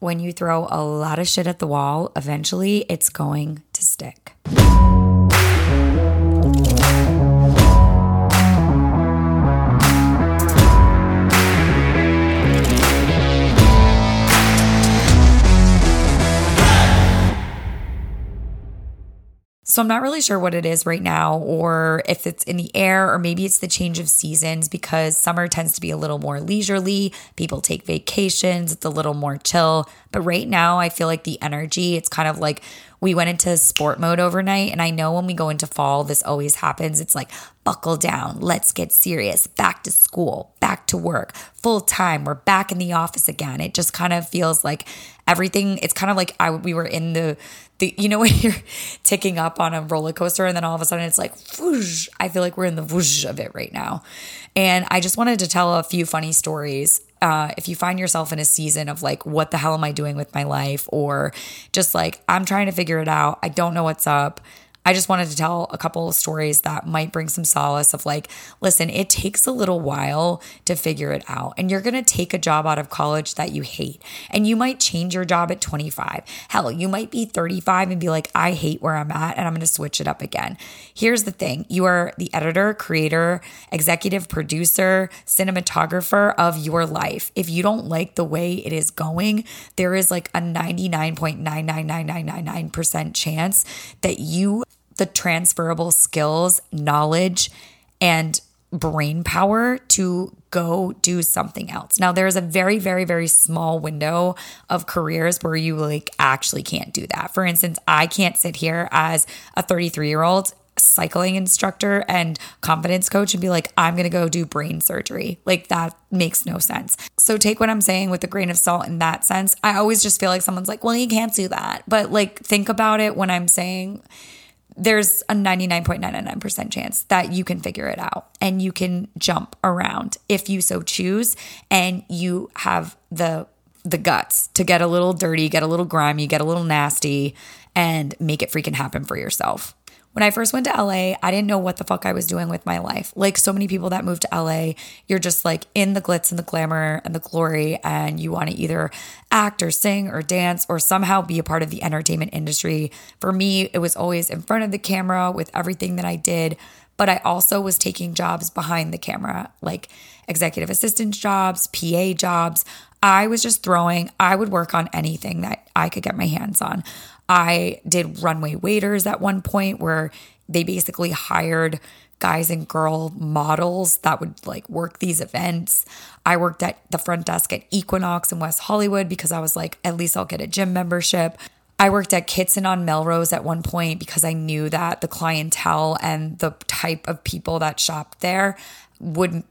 when you throw a lot of shit at the wall, eventually it's going to stick. So I'm not really sure what it is right now, or if it's in the air, or maybe it's the change of seasons because summer tends to be a little more leisurely. People take vacations, it's a little more chill. But right now, I feel like the energy, it's kind of like we went into sport mode overnight. And I know when we go into fall, this always happens. It's like, buckle down, let's get serious, back to school, back to work, full time. We're back in the office again. It just kind of feels like everything, it's kind of like I, we were in the, the, you know, when you're ticking up on a roller coaster and then all of a sudden it's like, whoosh, I feel like we're in the whoosh of it right now. And I just wanted to tell a few funny stories uh, if you find yourself in a season of like, what the hell am I doing with my life? Or just like, I'm trying to figure it out. I don't know what's up. I just wanted to tell a couple of stories that might bring some solace of like, listen, it takes a little while to figure it out. And you're going to take a job out of college that you hate. And you might change your job at 25. Hell, you might be 35 and be like, I hate where I'm at and I'm going to switch it up again. Here's the thing you are the editor, creator, executive producer, cinematographer of your life. If you don't like the way it is going, there is like a 99.99999% chance that you the transferable skills, knowledge, and brain power to go do something else. Now there is a very very very small window of careers where you like actually can't do that. For instance, I can't sit here as a 33-year-old cycling instructor and confidence coach and be like, I'm going to go do brain surgery. Like that makes no sense. So take what I'm saying with a grain of salt in that sense. I always just feel like someone's like, well, you can't do that. But like, think about it when I'm saying, there's a 99.999% chance that you can figure it out and you can jump around if you so choose and you have the the guts to get a little dirty, get a little grimy, get a little nasty and make it freaking happen for yourself. When I first went to LA, I didn't know what the fuck I was doing with my life. Like so many people that move to LA, you're just like in the glitz and the glamour and the glory, and you want to either act or sing or dance or somehow be a part of the entertainment industry. For me, it was always in front of the camera with everything that I did, but I also was taking jobs behind the camera, like executive assistant jobs, PA jobs. I was just throwing, I would work on anything that I could get my hands on. I did runway waiters at one point where they basically hired guys and girl models that would like work these events. I worked at the front desk at Equinox in West Hollywood because I was like, at least I'll get a gym membership. I worked at Kitson on Melrose at one point because I knew that the clientele and the type of people that shopped there would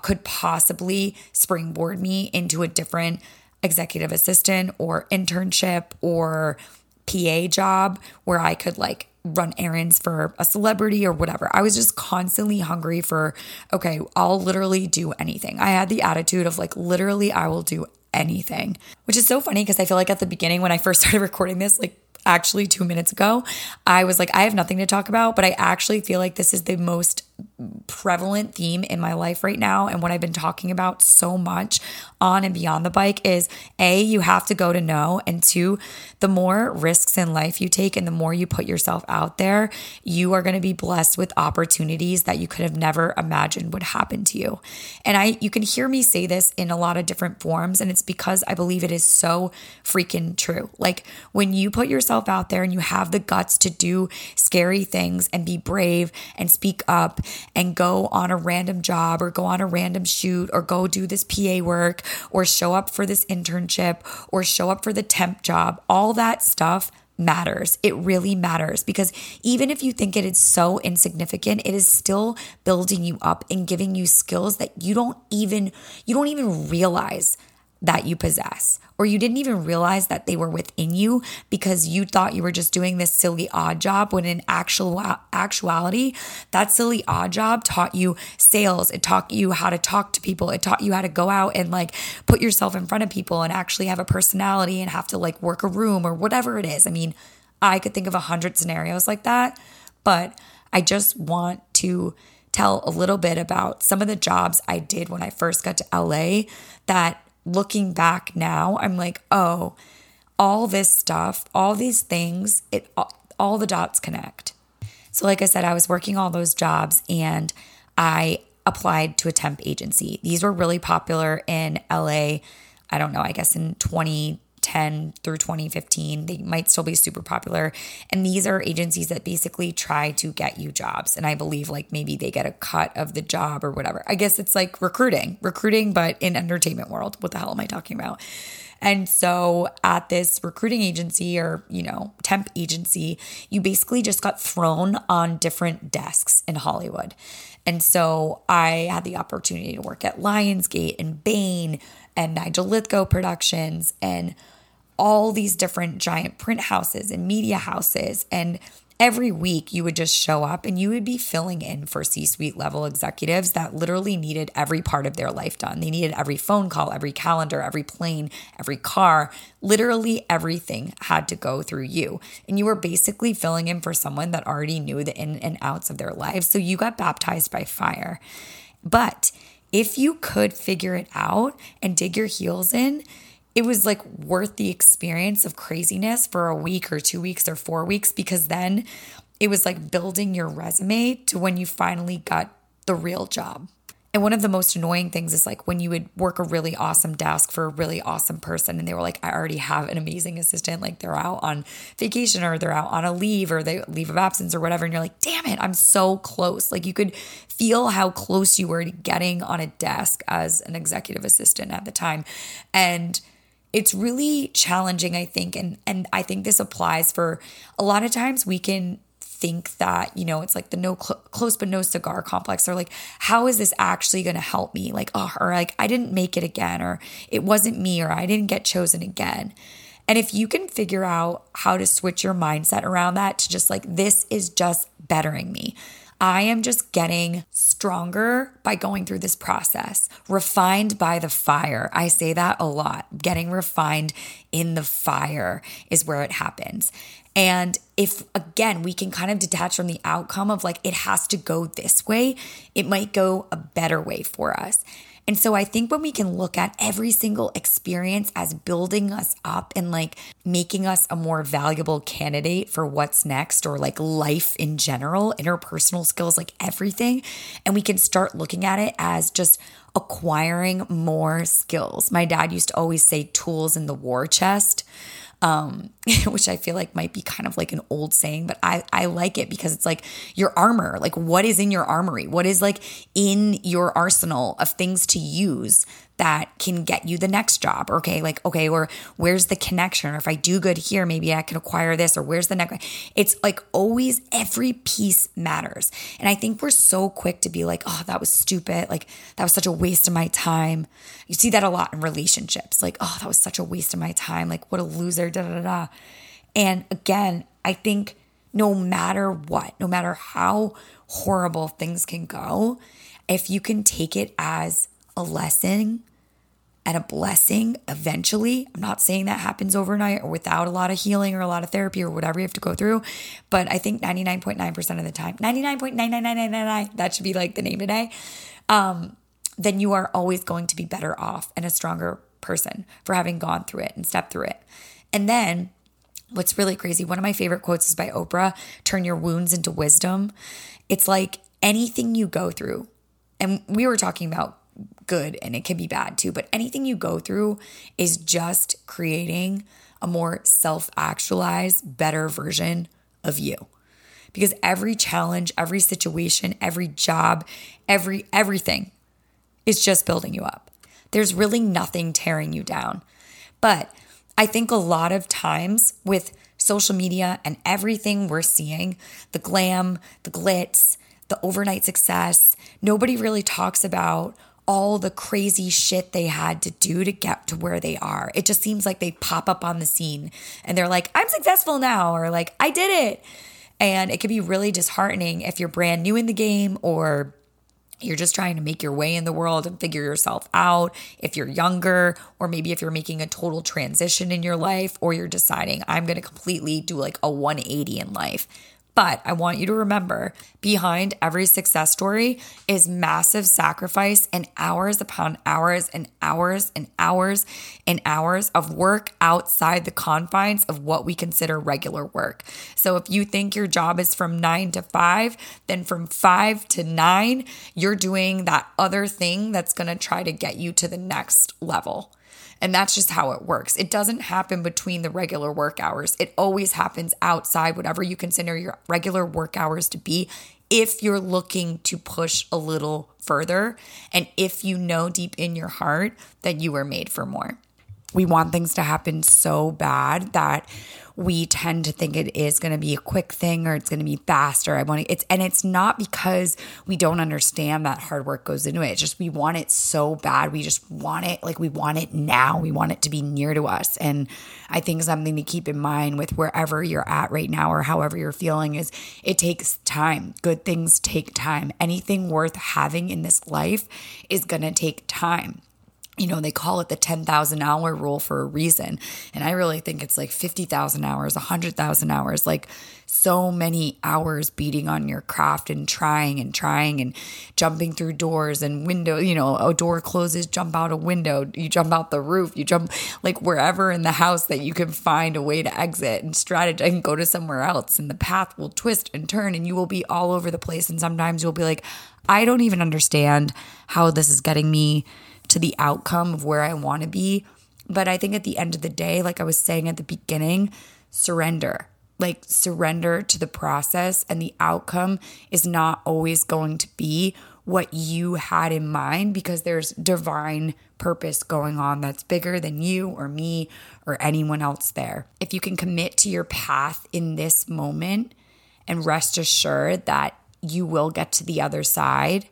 could possibly springboard me into a different executive assistant or internship or PA job where I could like run errands for a celebrity or whatever. I was just constantly hungry for, okay, I'll literally do anything. I had the attitude of like, literally, I will do anything, which is so funny because I feel like at the beginning when I first started recording this, like actually two minutes ago, I was like, I have nothing to talk about, but I actually feel like this is the most prevalent theme in my life right now and what I've been talking about so much on and beyond the bike is A, you have to go to know, and two, the more risks in life you take and the more you put yourself out there, you are going to be blessed with opportunities that you could have never imagined would happen to you. And I you can hear me say this in a lot of different forms and it's because I believe it is so freaking true. Like when you put yourself out there and you have the guts to do scary things and be brave and speak up and go on a random job or go on a random shoot or go do this PA work or show up for this internship or show up for the temp job, all that stuff matters. It really matters because even if you think it is so insignificant, it is still building you up and giving you skills that you don't even you don't even realize that you possess, or you didn't even realize that they were within you because you thought you were just doing this silly odd job when in actual actuality, that silly odd job taught you sales, it taught you how to talk to people, it taught you how to go out and like put yourself in front of people and actually have a personality and have to like work a room or whatever it is. I mean, I could think of a hundred scenarios like that, but I just want to tell a little bit about some of the jobs I did when I first got to LA that looking back now, I'm like, oh, all this stuff, all these things, it all the dots connect. So like I said, I was working all those jobs and I applied to a temp agency. These were really popular in LA. I don't know, I guess in 2010 through 2015. They might still be super popular. And these are agencies that basically try to get you jobs. And I believe like maybe they get a cut of the job or whatever. I guess it's like recruiting, recruiting, but in entertainment world. What the hell am I talking about? And so at this recruiting agency or, you know, temp agency, you basically just got thrown on different desks in Hollywood. And so I had the opportunity to work at Lionsgate and Bain and Nigel Lythgoe Productions and all these different giant print houses and media houses. And every week you would just show up and you would be filling in for C suite level executives that literally needed every part of their life done. They needed every phone call, every calendar, every plane, every car. Literally everything had to go through you. And you were basically filling in for someone that already knew the in and outs of their lives. So you got baptized by fire. But if you could figure it out and dig your heels in, it was like worth the experience of craziness for a week or two weeks or four weeks because then it was like building your resume to when you finally got the real job. And one of the most annoying things is like when you would work a really awesome desk for a really awesome person and they were like, I already have an amazing assistant. Like they're out on vacation or they're out on a leave or they leave of absence or whatever. And you're like, damn it, I'm so close. Like you could feel how close you were to getting on a desk as an executive assistant at the time. And it's really challenging, I think. And, and I think this applies for a lot of times we can think that you know it's like the no cl- close but no cigar complex. Or like how is this actually going to help me? Like oh or like i didn't make it again or it wasn't me or i didn't get chosen again. And if you can figure out how to switch your mindset around that to just like this is just bettering me I am just getting stronger by going through this process, refined by the fire. I say that a lot. Getting refined in the fire is where it happens. And if again, we can kind of detach from the outcome of like, it has to go this way, it might go a better way for us. And so I think when we can look at every single experience as building us up and like making us a more valuable candidate for what's next or like life in general, interpersonal skills, like everything, and we can start looking at it as just acquiring more skills. My dad used to always say tools in the war chest um, which I feel like might be kind of like an old saying, but I, I like it because it's like your armor. Like, what is in your armory? What is like in your arsenal of things to use that can get you the next job. Okay, like, okay, or where's the connection? Or if I do good here, maybe I can acquire this, or where's the next? It's like always every piece matters. And I think we're so quick to be like, oh, that was stupid. Like, that was such a waste of my time. You see that a lot in relationships. Like, oh, that was such a waste of my time. Like, what a loser, da da da. And again, I think no matter what, no matter how horrible things can go, if you can take it as a lesson and a blessing eventually. I'm not saying that happens overnight or without a lot of healing or a lot of therapy or whatever you have to go through, but I think 99.9% of the time, 99.99999, that should be like the name today, um, then you are always going to be better off and a stronger person for having gone through it and stepped through it. And then what's really crazy, one of my favorite quotes is by Oprah turn your wounds into wisdom. It's like anything you go through, and we were talking about good and it can be bad too. But anything you go through is just creating a more self actualized, better version of you. Because every challenge, every situation, every job, every everything is just building you up. There's really nothing tearing you down. But I think a lot of times with social media and everything we're seeing the glam, the glitz, the overnight success nobody really talks about all the crazy shit they had to do to get to where they are. It just seems like they pop up on the scene and they're like, I'm successful now, or like, I did it. And it can be really disheartening if you're brand new in the game or you're just trying to make your way in the world and figure yourself out. If you're younger, or maybe if you're making a total transition in your life, or you're deciding, I'm going to completely do like a 180 in life. But I want you to remember behind every success story is massive sacrifice and hours upon hours and hours and hours and hours of work outside the confines of what we consider regular work. So if you think your job is from nine to five, then from five to nine, you're doing that other thing that's to try to get you to the next level. And that's just how it works. It doesn't happen between the regular work hours. It always happens outside whatever you consider your regular work hours to be if you're looking to push a little further and if you know deep in your heart that you were made for more. We want things to happen so bad that we tend to think it is going to be a quick thing or it's going to be faster. I want it's, and it's not because we don't understand that hard work goes into it. It's just we want it so bad. We just want it, like we want it now. We want it to be near to us. And I think something to keep in mind with wherever you're at right now or however you're feeling is it takes time. Good things take time. Anything worth having in this life is going to take time you know, they call it the 10,000 hour rule for a reason. And I really think it's like 50,000 hours, 100,000 hours, like so many hours beating on your craft and trying and trying and jumping through doors and window, you know, a door closes, jump out a window, you jump out the roof, you jump like wherever in the house that you can find a way to exit and strategize and go to somewhere else. And the path will twist and turn and you will be all over the place. And sometimes you'll be like, I don't even understand how this is getting me to the outcome of where I want to be. But I think at the end of the day, like I was saying at the beginning, surrender. Like surrender to the process, and the outcome is not always going to be what you had in mind because there's divine purpose going on that's bigger than you or me or anyone else there. If you can commit to your path in this moment and rest assured that you will get to the other side,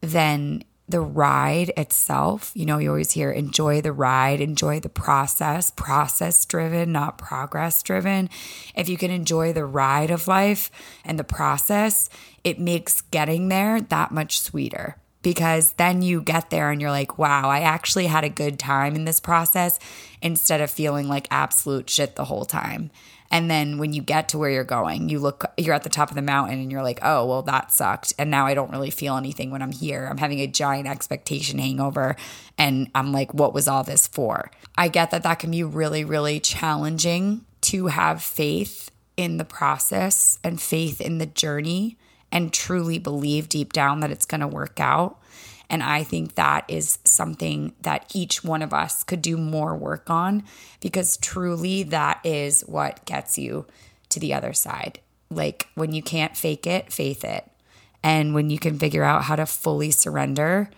then the ride itself. You know, you always hear enjoy the ride, enjoy the process, process driven, not progress driven. If you can enjoy the ride of life and the process, it makes getting there that much sweeter because then you get there and you're like, wow, I actually had a good time in this process instead of feeling like absolute shit the whole time. And then when you get to where you're going, you look, you're at the top of the mountain and you're like, oh, well, that sucked. And now I don't really feel anything when I'm here. I'm having a giant expectation hangover. And I'm like, what was all this for? I get that that can be really, really challenging to have faith in the process and faith in the journey and truly believe deep down that it's going to work out. And I think that is something that each one of us could do more work on because truly that is what gets you to the other side. Like when you can't fake it, faith it. And when you can figure out how to fully surrender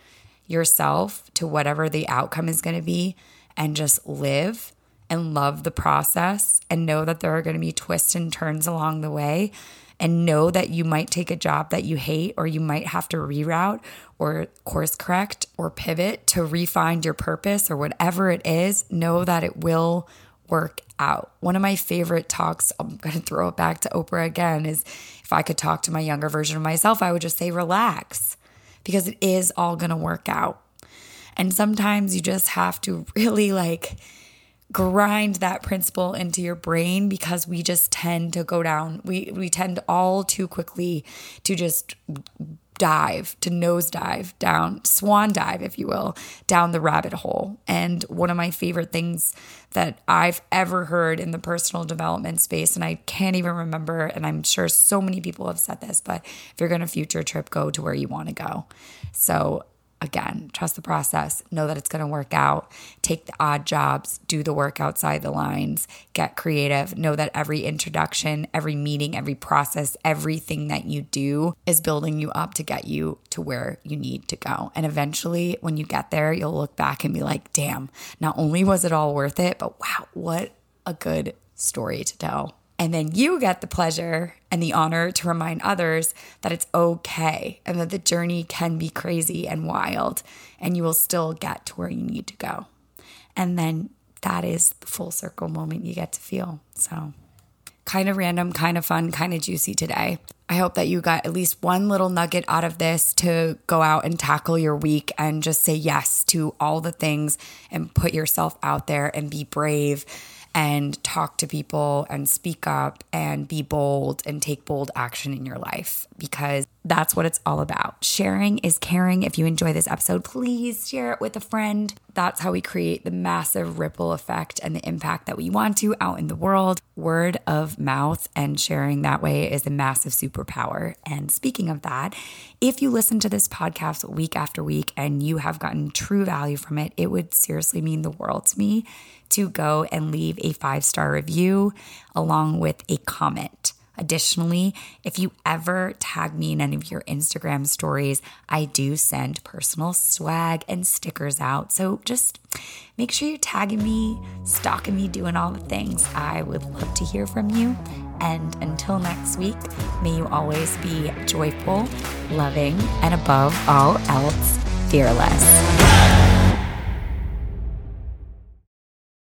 yourself to whatever the outcome is going to be and just live and love the process and know that there are going to be twists and turns along the way and know that you might take a job that you hate or you might have to reroute or course correct or pivot to refine your purpose or whatever it is, know that it will work out. One of my favorite talks, I'm going to throw it back to Oprah again, is if I could talk to my younger version of myself, I would just say, relax, because it is all going to work out. And sometimes you just have to really like, grind that principle into your brain because we just tend to go down. We we tend all too quickly to just dive to nosedive down swan dive if you will down the rabbit hole. And one of my favorite things that I've ever heard in the personal development space and I can't even remember and I'm sure so many people have said this but if you're going to future trip go to where you want to go. So again, trust the process, know that it's going to work out, take the odd jobs, do the work outside the lines, get creative, know that every introduction, every meeting, every process, everything that you do is building you up to get you to where you need to go. And eventually, when you get there, you'll look back and be like, damn, not only was it all worth it, but wow, what a good story to tell. And then you get the pleasure and the honor to remind others that it's okay and that the journey can be crazy and wild and you will still get to where you need to go. And then that is the full circle moment you get to feel. So, kind of random, kind of fun, kind of juicy today. I hope that you got at least one little nugget out of this to go out and tackle your week and just say yes to all the things and put yourself out there and be brave and talk to people and speak up and be bold and take bold action in your life because that's what it's all about. Sharing is caring. If you enjoy this episode, please share it with a friend. That's how we create the massive ripple effect and the impact that we want to out in the world. Word of mouth and sharing that way is a massive superpower. And speaking of that, if you listen to this podcast week after week and you have gotten true value from it, it would seriously mean the world to me to go and leave a five star review along with a comment. Additionally, if you ever tag me in any of your Instagram stories, I do send personal swag and stickers out. So just make sure you're tagging me, stalking me, doing all the things. I would love to hear from you. And until next week, may you always be joyful, loving, and above all else, fearless.